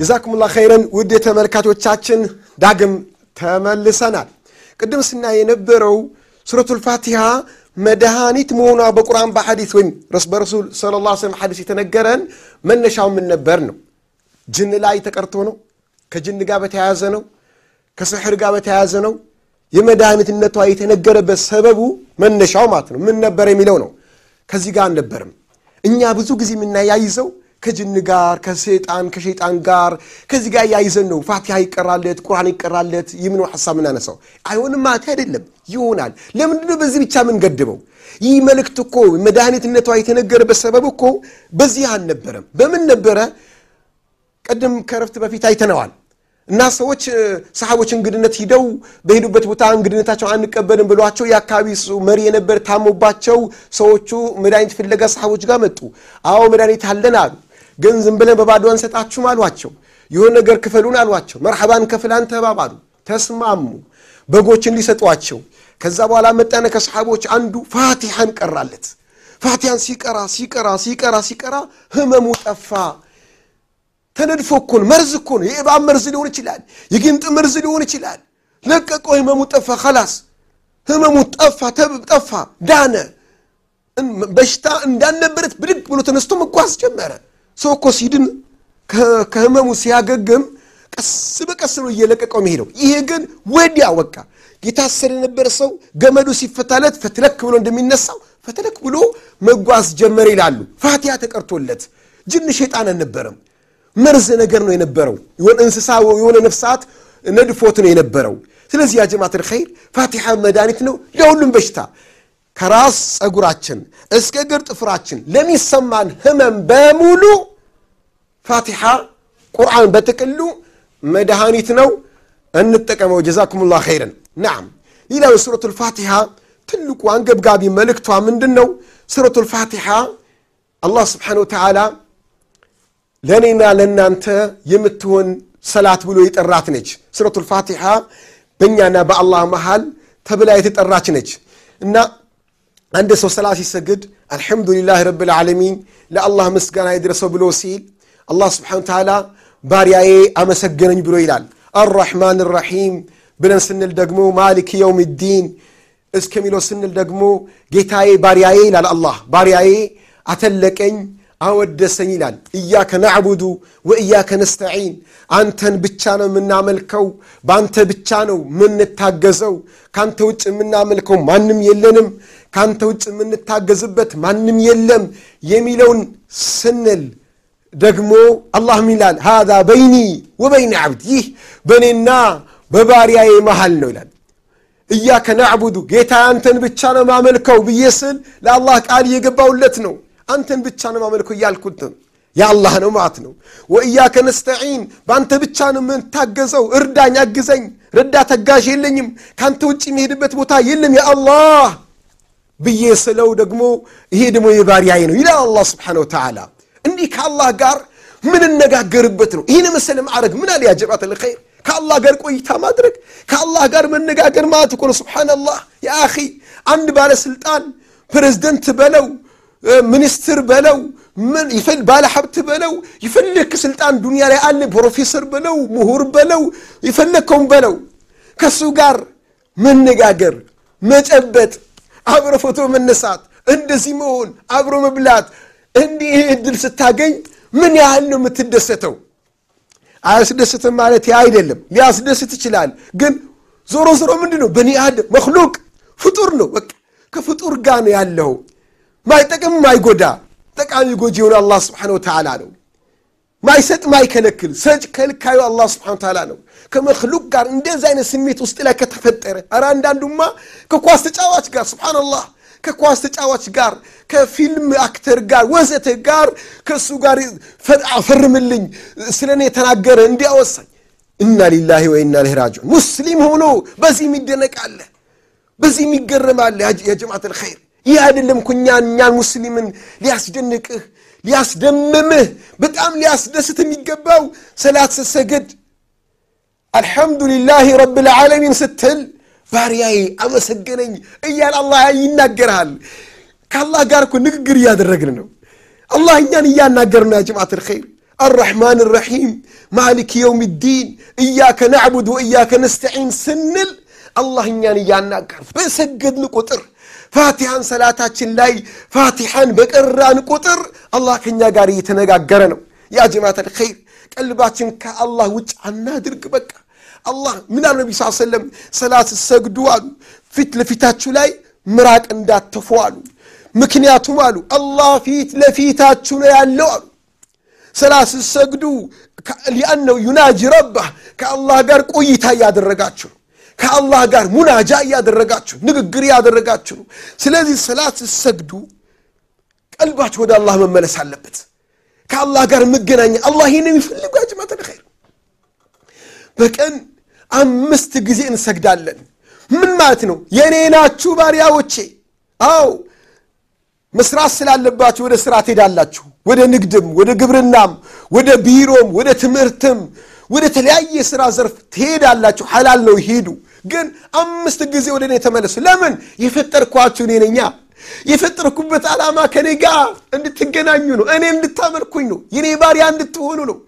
ጀዛኩሙላ ኸይረን ውድ ተመልካቾቻችን ዳግም ተመልሰናል። ቅድም ስናይ የነበረው ሱረቱል ፋቲሃ መድኃኒት መሆኗ በቁርአን በሐዲስ ወይም በረሱል ሰለላሁ ዐለይሂ ወሰለም ሐዲስ የተነገረን መነሻው ምን ነበር ነው? ጅን ላይ ተቀርቶ ነው? ከጅን ጋር በተያያዘ ነው? ከስሕር ጋር በተያያዘ ነው? የመድኃኒትነቷ የተነገረበት ሰበቡ መነሻው ማለት ነው ምን ነበር የሚለው ነው። ከዚህ ጋር አልነበርም። እኛ ብዙ ጊዜ የምናያይዘው ከጅን ጋር ከሰይጣን ከሸይጣን ጋር ከዚህ ጋር ያይዘን ነው ፋቲሃ ይቀራለት ቁርአን ይቀራለት የምን ሐሳብ ምናነሳው አይሆንም ማለት አይደለም። ይሆናል። ለምንድነው በዚህ ብቻ ምን ገድበው ይህ መልእክት እኮ መድኃኒትነቷ የተነገረበት ሰበብ እኮ በዚህ አልነበረም። በምን ነበረ? ቀደም ከረፍት በፊት አይተነዋል። እና ሰዎች ሰሓቦች እንግድነት ሂደው በሄዱበት ቦታ እንግድነታቸው አንቀበልም ብሏቸው የአካባቢ መሪ የነበር ታሞባቸው ሰዎቹ መድኃኒት ፍለጋ ሰሓቦች ጋር መጡ። አዎ መድኃኒት አለን አሉ ግን ዝም ብለን በባዶ አንሰጣችሁም አሏቸው። የሆነ ነገር ክፈሉን አሏቸው። መርሐባን ከፍላን ተባባሉ። ተስማሙ። በጎች እንዲሰጧቸው ከዛ በኋላ መጣነ ከሰሓቦች አንዱ ፋቲሐን ቀራለት። ፋቲሐን ሲቀራ ሲቀራ ሲቀራ ሲቀራ ህመሙ ጠፋ። ተነድፎ እኮ ነው መርዝ እኮ የእባብ መርዝ ሊሆን ይችላል የጊንጥ መርዝ ሊሆን ይችላል። ለቀቀው ህመሙ ጠፋ። ከላስ ህመሙ ጠፋ ጠፋ ዳነ። በሽታ እንዳልነበረት ብድግ ብሎ ተነስቶ መጓዝ ጀመረ ሰው እኮ ሲድን ከህመሙ ሲያገግም ቀስ በቀስ ነው እየለቀቀው የሚሄደው። ይሄ ግን ወዲያ ወቃ የታሰረ የነበረ ሰው ገመዱ ሲፈታለት ፈትለክ ብሎ እንደሚነሳው ፈትለክ ብሎ መጓዝ ጀመረ ይላሉ። ፋቲያ ተቀርቶለት ጅን ሸይጣን አልነበረም። መርዝ ነገር ነው የነበረው። የሆነ እንስሳ የሆነ ነፍሳት ነድፎት ነው የነበረው። ስለዚህ ያ ጀማት ልኸይር ፋቲሓ መድኃኒት ነው ለሁሉም በሽታ ከራስ ፀጉራችን እስከ እግር ጥፍራችን ለሚሰማን ህመም በሙሉ ፋቲሓ ቁርአን በጥቅሉ መድኃኒት ነው። እንጠቀመው። ጀዛኩም ላ ኸይረን። ናም ሌላው ሱረቱ ልፋቲሓ ትልቁ አንገብጋቢ መልእክቷ ምንድን ነው ሱረቱ ልፋቲሓ አላህ ስብሓን ወተዓላ ለእኔና ለእናንተ የምትሆን ሰላት ብሎ የጠራት ነች። ሱረቱ ልፋቲሓ በእኛና በአላህ መሃል ተብላ የተጠራች ነች። እና አንድ ሰው ሰላት ሲሰግድ አልሐምዱሊላህ ረብ ልዓለሚን ለአላህ ምስጋና ይድረሰው ብሎ ሲል አላህ ስብሓን ተዓላ ባሪያዬ አመሰገነኝ ብሎ ይላል አራሕማን ራሒም ብለን ስንል ደግሞ ማሊክ የውም ዲን እስከሚለው ስንል ደግሞ ጌታዬ ባሪያዬ ይላል አላህ ባሪያዬ አተለቀኝ አወደሰኝ ይላል። እያከ ናዕቡዱ ወእያከ ነስተዒን አንተን ብቻ ነው የምናመልከው በአንተ ብቻ ነው የምንታገዘው። ከአንተ ውጭ የምናመልከው ማንም የለንም። ከአንተ ውጭ የምንታገዝበት ማንም የለም የሚለውን ስንል ደግሞ አላህ ይላል? ሃዛ በይኒ ወበይን ዓብድ ይህ በእኔና በባሪያዬ መሃል ነው ይላል። እያከ ናዕቡዱ ጌታ አንተን ብቻ ነው ማመልከው ብዬ ስል ለአላህ ቃል እየገባውለት ነው አንተን ብቻ ነው ማመልከው እያልኩት የአላህ ነው ማለት ነው። ወእያከ ነስተዒን በአንተ ብቻ ነው የምንታገዘው እርዳኝ አግዘኝ። ረዳት አጋዥ የለኝም። ከአንተ ውጭ የሚሄድበት ቦታ የለም የአላህ ብዬ ስለው ደግሞ ይሄ ደግሞ የባሪያዬ ነው ይላል አላህ ስብሓን ወተዓላ። እንዲህ ከአላህ ጋር ምንነጋገርበት ነው። ይህን መሰለ ማዕረግ ምን አለ ያ ጀማት ልኸይር ከአላህ ጋር ቆይታ ማድረግ ከአላህ ጋር መነጋገር ማለት እኮ ነው። ስብሓንላህ ያ አኺ አንድ ባለስልጣን ፕሬዝደንት በለው ሚኒስትር በለው ባለ ሀብት በለው የፈለክ ስልጣን ዱንያ ላይ አለ ፕሮፌሰር በለው ምሁር በለው የፈለግከውን በለው። ከእሱ ጋር መነጋገር መጨበጥ አብሮ ፎቶ መነሳት እንደዚህ መሆን አብሮ መብላት እንዲህ እድል ስታገኝ ምን ያህል ነው የምትደሰተው? አያስደስትም ማለት አይደለም። ሊያስደስት ይችላል ግን ዞሮ ዞሮ ምንድን ነው በኒ መክሉቅ ፍጡር ነው። ከፍጡር ጋር ነው ያለው ማይጠቅም ማይጎዳ ጠቃሚ ጎጂ የሆነ አላህ ስብሓን ወተዓላ ነው። ማይሰጥ ማይከለክል ሰጭ ከልካዩ አላህ ስብሓን ተዓላ ነው። ከመክሉቅ ጋር እንደዚህ አይነት ስሜት ውስጥ ላይ ከተፈጠረ ኧረ አንዳንዱማ ከኳስ ተጫዋች ጋር ስብሓንላህ ከኳስ ተጫዋች ጋር ከፊልም አክተር ጋር ወዘተ ጋር ከእሱ ጋር ፈርምልኝ ስለ እኔ የተናገረ እንዲያወሳኝ እና ሊላሂ ወኢና ራጂዑን። ሙስሊም ሆኖ በዚህ የሚደነቃለ በዚህ የሚገረማለ የጀማት ልኸይር ይህ አይደለም እኮ እኛን እኛን ሙስሊምን ሊያስደንቅህ ሊያስደምምህ በጣም ሊያስደስት የሚገባው ሰላት ስትሰግድ አልሐምዱሊላህ ረብ ልዓለሚን ስትል ባሪያዬ አመሰገነኝ እያል አላህ ይናገርሃል ከአላህ ጋር እኮ ንግግር እያደረግን ነው። አላህ እኛን እያናገር ነው ያ ጀማት ልኸይር አራሕማን ራሒም ማሊክ የውም ዲን እያከ ናዕቡድ ወእያከ ነስተዒን ስንል አላህ እኛን እያናገር በሰገድን ቁጥር ፋቲሐን ሰላታችን ላይ ፋቲሐን በቀራን ቁጥር አላህ ከእኛ ጋር እየተነጋገረ ነው። ያ ጀማት አልኸይር ቀልባችን ከአላህ ውጭ አናድርግ በቃ። አላህ ምን ነቢ ስ ሰለም ሰላት ሰግዱ አሉ ፊት ለፊታችሁ ላይ ምራቅ እንዳትተፉ አሉ። ምክንያቱም አሉ አላህ ፊት ለፊታችሁ ነው ያለው አሉ። ሰላት ሰግዱ ሊአነው ዩናጂ ረባህ ከአላህ ጋር ቆይታ እያደረጋችሁ ነው ከአላህ ጋር ሙናጃ እያደረጋችሁ ንግግር እያደረጋችሁ ነው። ስለዚህ ሰላት ሰግዱ ቀልባችሁ ወደ አላህ መመለስ አለበት። ከአላህ ጋር መገናኛ አላህ ይህን የሚፈልጉ ጅማት ኸይር በቀን አምስት ጊዜ እንሰግዳለን። ምን ማለት ነው? የእኔ ናችሁ ባሪያዎቼ። አው መስራት ስላለባችሁ ወደ ስራ ትሄዳላችሁ። ወደ ንግድም ወደ ግብርናም ወደ ቢሮም ወደ ትምህርትም ወደ ተለያየ ስራ ዘርፍ ትሄዳላችሁ። ሐላል ነው ሂዱ ግን አምስት ጊዜ ወደ እኔ ተመለሱ። ለምን? የፈጠርኳችሁ እኔ ነኛ የፈጠርኩበት ዓላማ ከኔ ጋር እንድትገናኙ ነው። እኔ እንድታመልኩኝ ነው። የኔ ባሪያ እንድትሆኑ ነው።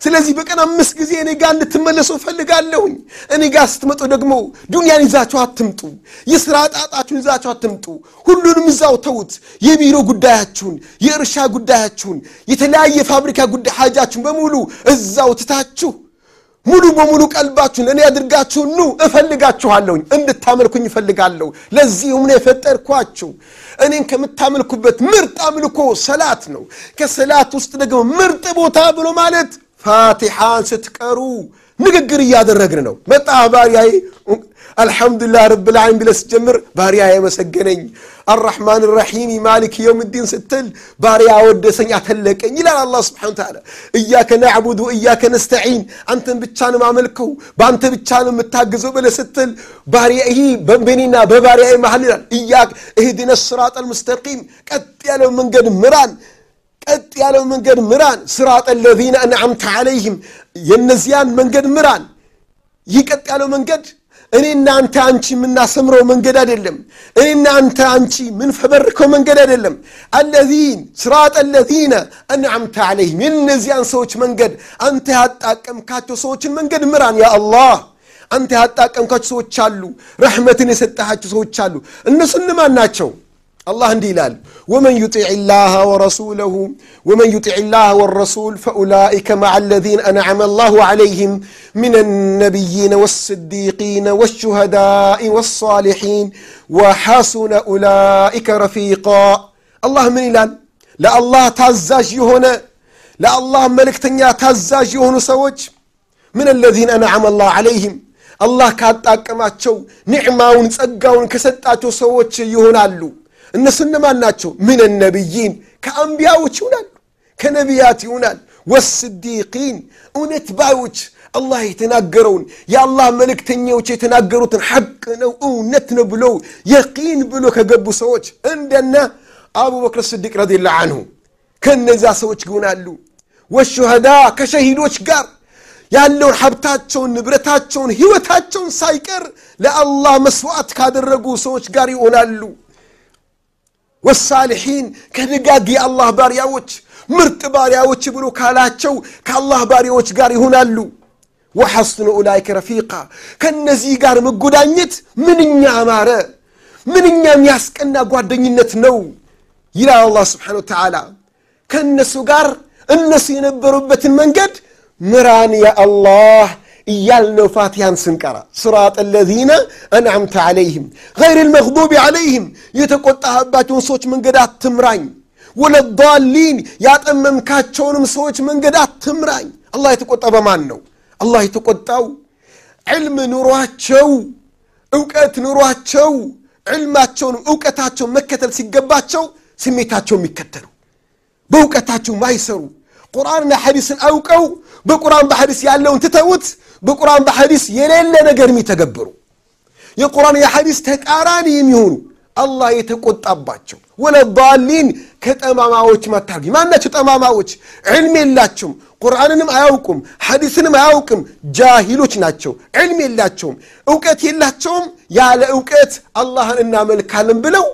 ስለዚህ በቀን አምስት ጊዜ እኔ ጋር እንድትመለሱ እፈልጋለሁኝ። እኔ ጋር ስትመጡ ደግሞ ዱንያን ይዛችሁ አትምጡ። የሥራ ጣጣችሁን ይዛችሁ አትምጡ። ሁሉንም እዛው ተዉት። የቢሮ ጉዳያችሁን የእርሻ ጉዳያችሁን የተለያየ ፋብሪካ ጉዳይ ሀጃችሁን በሙሉ እዛው ትታችሁ ሙሉ በሙሉ ቀልባችሁን እኔ አድርጋችሁ ኑ እፈልጋችኋለሁኝ እንድታመልኩኝ እፈልጋለሁ። ለዚሁም ነው የፈጠርኳችሁ። እኔን ከምታመልኩበት ምርጥ አምልኮ ሰላት ነው። ከሰላት ውስጥ ደግሞ ምርጥ ቦታ ብሎ ማለት ፋቲሓን ስትቀሩ ንግግር እያደረግን ነው። መጣ ባሪያዬ አልሐምዱሊላህ ረብልዓለሚን ብለ ስትጀምር ባሪያ የመሰገነኝ አራሕማን ራሒም ማሊክ የውም ዲን ስትል ባሪያ ወደሰኝ አተለቀኝ ይላል አላ ስብሓን ተዓላ እያከ ናዕቡድ ወእያከ ነስተዒን አንተን ብቻ ነው ማመልከው በአንተ ብቻ ነው የምታግዘው ብለ ስትል ይህ በእኔና በባሪያ መሃል ይላል እያክ እህድነ ስራጥ አልሙስተቂም ቀጥ ያለው መንገድ ምራን ቀጥ ያለው መንገድ ምራን ስራጥ ለዚነ አንዓምተ ዓለይህም የነዚያን መንገድ ምራን ይህ ቀጥ ያለው መንገድ እኔ እናንተ አንቺ የምናሰምረው መንገድ አይደለም። እኔ እናንተ አንቺ ምንፈበርከው መንገድ አይደለም። አለዚን ስራጥ አለዚነ አንዓምተ ዓለይህም የእነዚያን ሰዎች መንገድ አንተ ያጣቀምካቸው ሰዎችን መንገድ ምራን። ያ አላህ አንተ ያጣቀምካቸው ሰዎች አሉ ረሕመትን የሰጠሃቸው ሰዎች አሉ። እነሱ እነማን ናቸው الله عندي لال. ومن يطع الله ورسوله ومن يطع الله والرسول فأولئك مع الذين أنعم الله عليهم من النبيين والصديقين والشهداء والصالحين. وحسن أولئك رفيقا. الله من لال لا الله تعزاج هنا لا الله ملك تنيا تعزاج هنا سوج. من الذين أنعم الله عليهم. الله كاتاكما تشو نعمة ونسقى ونكسد تاتو سوج يهنا እነሱ እነማን ናቸው ምን ነቢይን ከአንቢያዎች ይሆናሉ ከነቢያት ይሆናል ወስዲቂን እውነት ባዮች አላህ የተናገረውን የአላህ መልእክተኛዎች የተናገሩትን ሐቅ ነው እውነት ነው ብለው የቂን ብሎ ከገቡ ሰዎች እንደነ አቡበክር ስዲቅ ረዲላ አንሁ ከነዚያ ሰዎች ይሆናሉ። ወሹሃዳ ከሸሂዶች ጋር ያለውን ሀብታቸውን ንብረታቸውን ህይወታቸውን ሳይቀር ለአላህ መስዋዕት ካደረጉ ሰዎች ጋር ይሆናሉ ወሳሊሒን ከደጋግ የአላህ ባሪያዎች ምርጥ ባሪያዎች ብሎ ካላቸው ከአላህ ባሪያዎች ጋር ይሆናሉ። ወሐስኑ ኡላይከ ረፊቃ ከእነዚህ ጋር መጎዳኘት ምንኛ አማረ ምንኛ የሚያስቀና ጓደኝነት ነው ይላል አላህ ስብሓን ተዓላ ከእነሱ ጋር እነሱ የነበሩበትን መንገድ ምራን ያ አላህ እያልነው ፋቲሃን ስንቀራ ስራጥ ለዚነ አንዓምተ ዓለይህም ገይር ልመክዱብ ዓለይህም የተቆጣህባቸውን ሰዎች መንገድ አትምራኝ ወለዳሊን ያጠመምካቸውንም ሰዎች መንገድ አትምራኝ አላህ የተቆጣ በማን ነው አላህ የተቆጣው ዕልም ኑሯቸው እውቀት ኑሯቸው ዕልማቸውንም እውቀታቸውን መከተል ሲገባቸው ስሜታቸው የሚከተሉ በእውቀታቸው ማይሰሩ ቁርአንና ሐዲስን አውቀው በቁርአን በሐዲስ ያለውን ትተውት በቁርአን በሐዲስ የሌለ ነገር የሚተገብሩ የቁርአን የሐዲስ ተቃራኒ የሚሆኑ አላህ የተቆጣባቸው ወለዳሊን ከጠማማዎች መታርጊ ማናቸው ጠማማዎች ዕልም የላቸውም ቁርአንንም አያውቁም ሐዲስንም አያውቅም ጃሂሎች ናቸው ዕልም የላቸውም እውቀት የላቸውም ያለ እውቀት አላህን እናመልካለን ብለው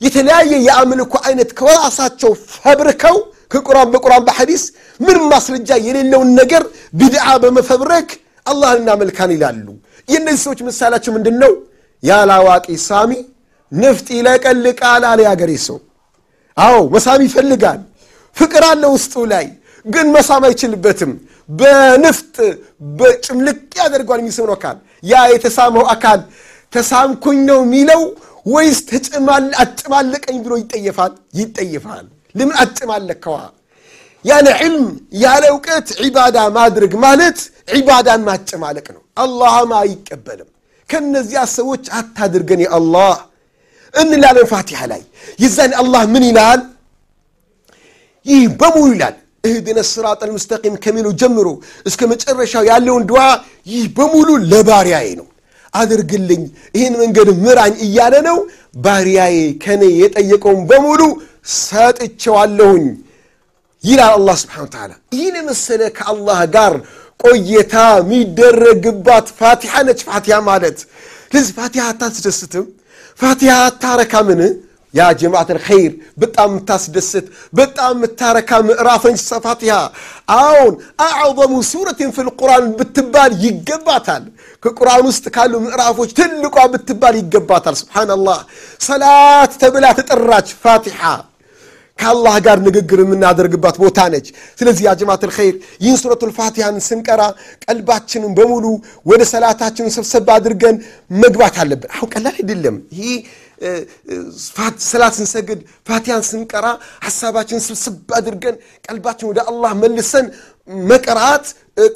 የተለያየ የአምልኮ አይነት ከራሳቸው ፈብርከው ከቁርአን በቁርአን በሐዲስ ምንም ማስረጃ የሌለውን ነገር ቢድዓ በመፈብረክ አላህን እናመልካን ይላሉ። የእነዚህ ሰዎች ምሳሌያቸው ምንድን ነው ያላዋቂ ሳሚ ንፍጥ ይለቀልቃል አለ ያገሬ ሰው። አዎ መሳም ይፈልጋል። ፍቅር አለ ውስጡ ላይ ግን መሳም አይችልበትም። በንፍጥ በጭምልቅ ያደርጓል የሚስብ አካል። ያ የተሳመው አካል ተሳምኩኝ ነው የሚለው ወይስ አጨማለቀኝ ብሎ ይጠየፋል? ይጠየፋል ለምን አጨማለከዋ ያለ ዕልም ያለ እውቀት ዒባዳ ማድረግ ማለት ዒባዳን ማጨማለቅ ነው። አላህም አይቀበልም። ከነዚያ ሰዎች አታድርገን የአላህ እንላለን ፋቲሓ ላይ። የዛን አላህ ምን ይላል? ይህ በሙሉ ይላል። እህድነ ስራጥ አልሙስተቂም ከሚለው ጀምሮ እስከ መጨረሻው ያለውን ድዋ ይህ በሙሉ ለባሪያዬ ነው። አድርግልኝ ይህን መንገድ ምራኝ እያለ ነው ባሪያዬ ከኔ የጠየቀውን በሙሉ ሰጥቼዋለሁኝ ይላል አላህ ስብሓን ተዓላ ይህን የመሰለ ከአላህ ጋር ቆየታ የሚደረግባት ፋቲሓ ነች። ፋቲሓ ማለት ስለዚህ ፋቲሓ አታስደስትም? ፋቲሓ አታረካምን ያ ጀማዓት ልኸይር በጣም የምታስደስት በጣም የምታረካ ምዕራፈንች ፋቲሃ። አሁን አዕظሙ ሱረትን ፊ ልቁርአን ብትባል ይገባታል። ከቁርአን ውስጥ ካሉ ምዕራፎች ትልቋ ብትባል ይገባታል። ስብሓናላህ ሰላት ተብላ ተጠራች ፋቲሓ ከአላህ ጋር ንግግር የምናደርግባት ቦታ ነች። ስለዚህ ያ ጀማት ልኸይር ይህን ሱረቱ ልፋቲሃን ስንቀራ ቀልባችንን በሙሉ ወደ ሰላታችንን ሰብሰብ አድርገን መግባት አለብን። አሁ ቀላል አይደለም። ይህ ሰላት ስንሰግድ ፋቲሃን ስንቀራ ሐሳባችን ስብስብ አድርገን ቀልባችን ወደ አላህ መልሰን መቅራት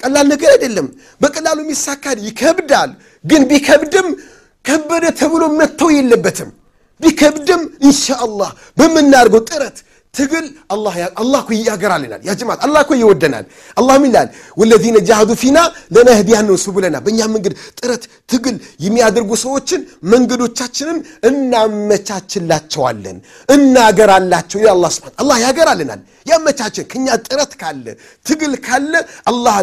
ቀላል ነገር አይደለም። በቀላሉ የሚሳካድ ይከብዳል። ግን ቢከብድም ከበደ ተብሎ መተው የለበትም። ቢከብድም ኢንሻአላህ በምናደርገው ጥረት ትግል አላህ እኮ ያገራልናል ያ ጀማት አላህ እኮ ይወደናል። አላህም ይላል ወለዚነ ጃሃዱ ፊና ለነህዲያንን ሱቡለና በእኛ መንገድ ጥረት ትግል የሚያደርጉ ሰዎችን መንገዶቻችንን እናመቻችላቸዋለን እናገራላቸው ይላል አላህ ስብሐ አላህ ያገራልናል ያመቻችን ከኛ ጥረት ካለ ትግል ካለ አላህ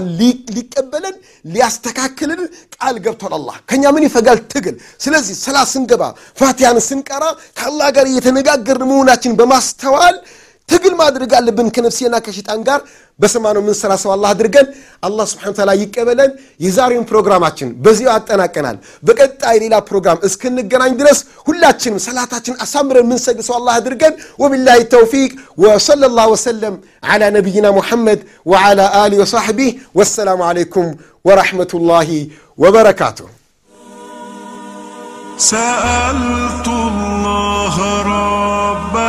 ሊቀበለን ሊያስተካክልን ቃል ገብቷል አላህ። ከኛ ምን ይፈጋል? ትግል። ስለዚህ ሰላት ስንገባ ፋቲያን ስንቀራ ከአላህ ጋር እየተነጋገርን መሆናችን በማስተዋል ትግል ማድረግ አለብን ከነፍሴና ከሽጣን ጋር በሰማነው የምንሰራ ሰው አላህ አድርገን አላህ ስብሓን ታላ ይቀበለን የዛሬውን ፕሮግራማችን በዚሁ አጠናቀናል በቀጣይ ሌላ ፕሮግራም እስክንገናኝ ድረስ ሁላችንም ሰላታችን አሳምረን የምንሰግድ ሰው አላህ አድርገን ወቢላሂ ተውፊቅ ወሰለ ላሁ ወሰለም على نبينا محمد وعلى آله وصحبه والسلام عليكم ورحمة الله وبركاته سألت الله رب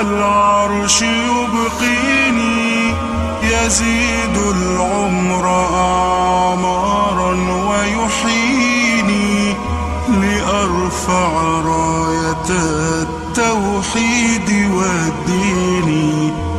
العرش يبقيني يزيد العمر أعمارا ويحييني لأرفع راية التوحيد والدين.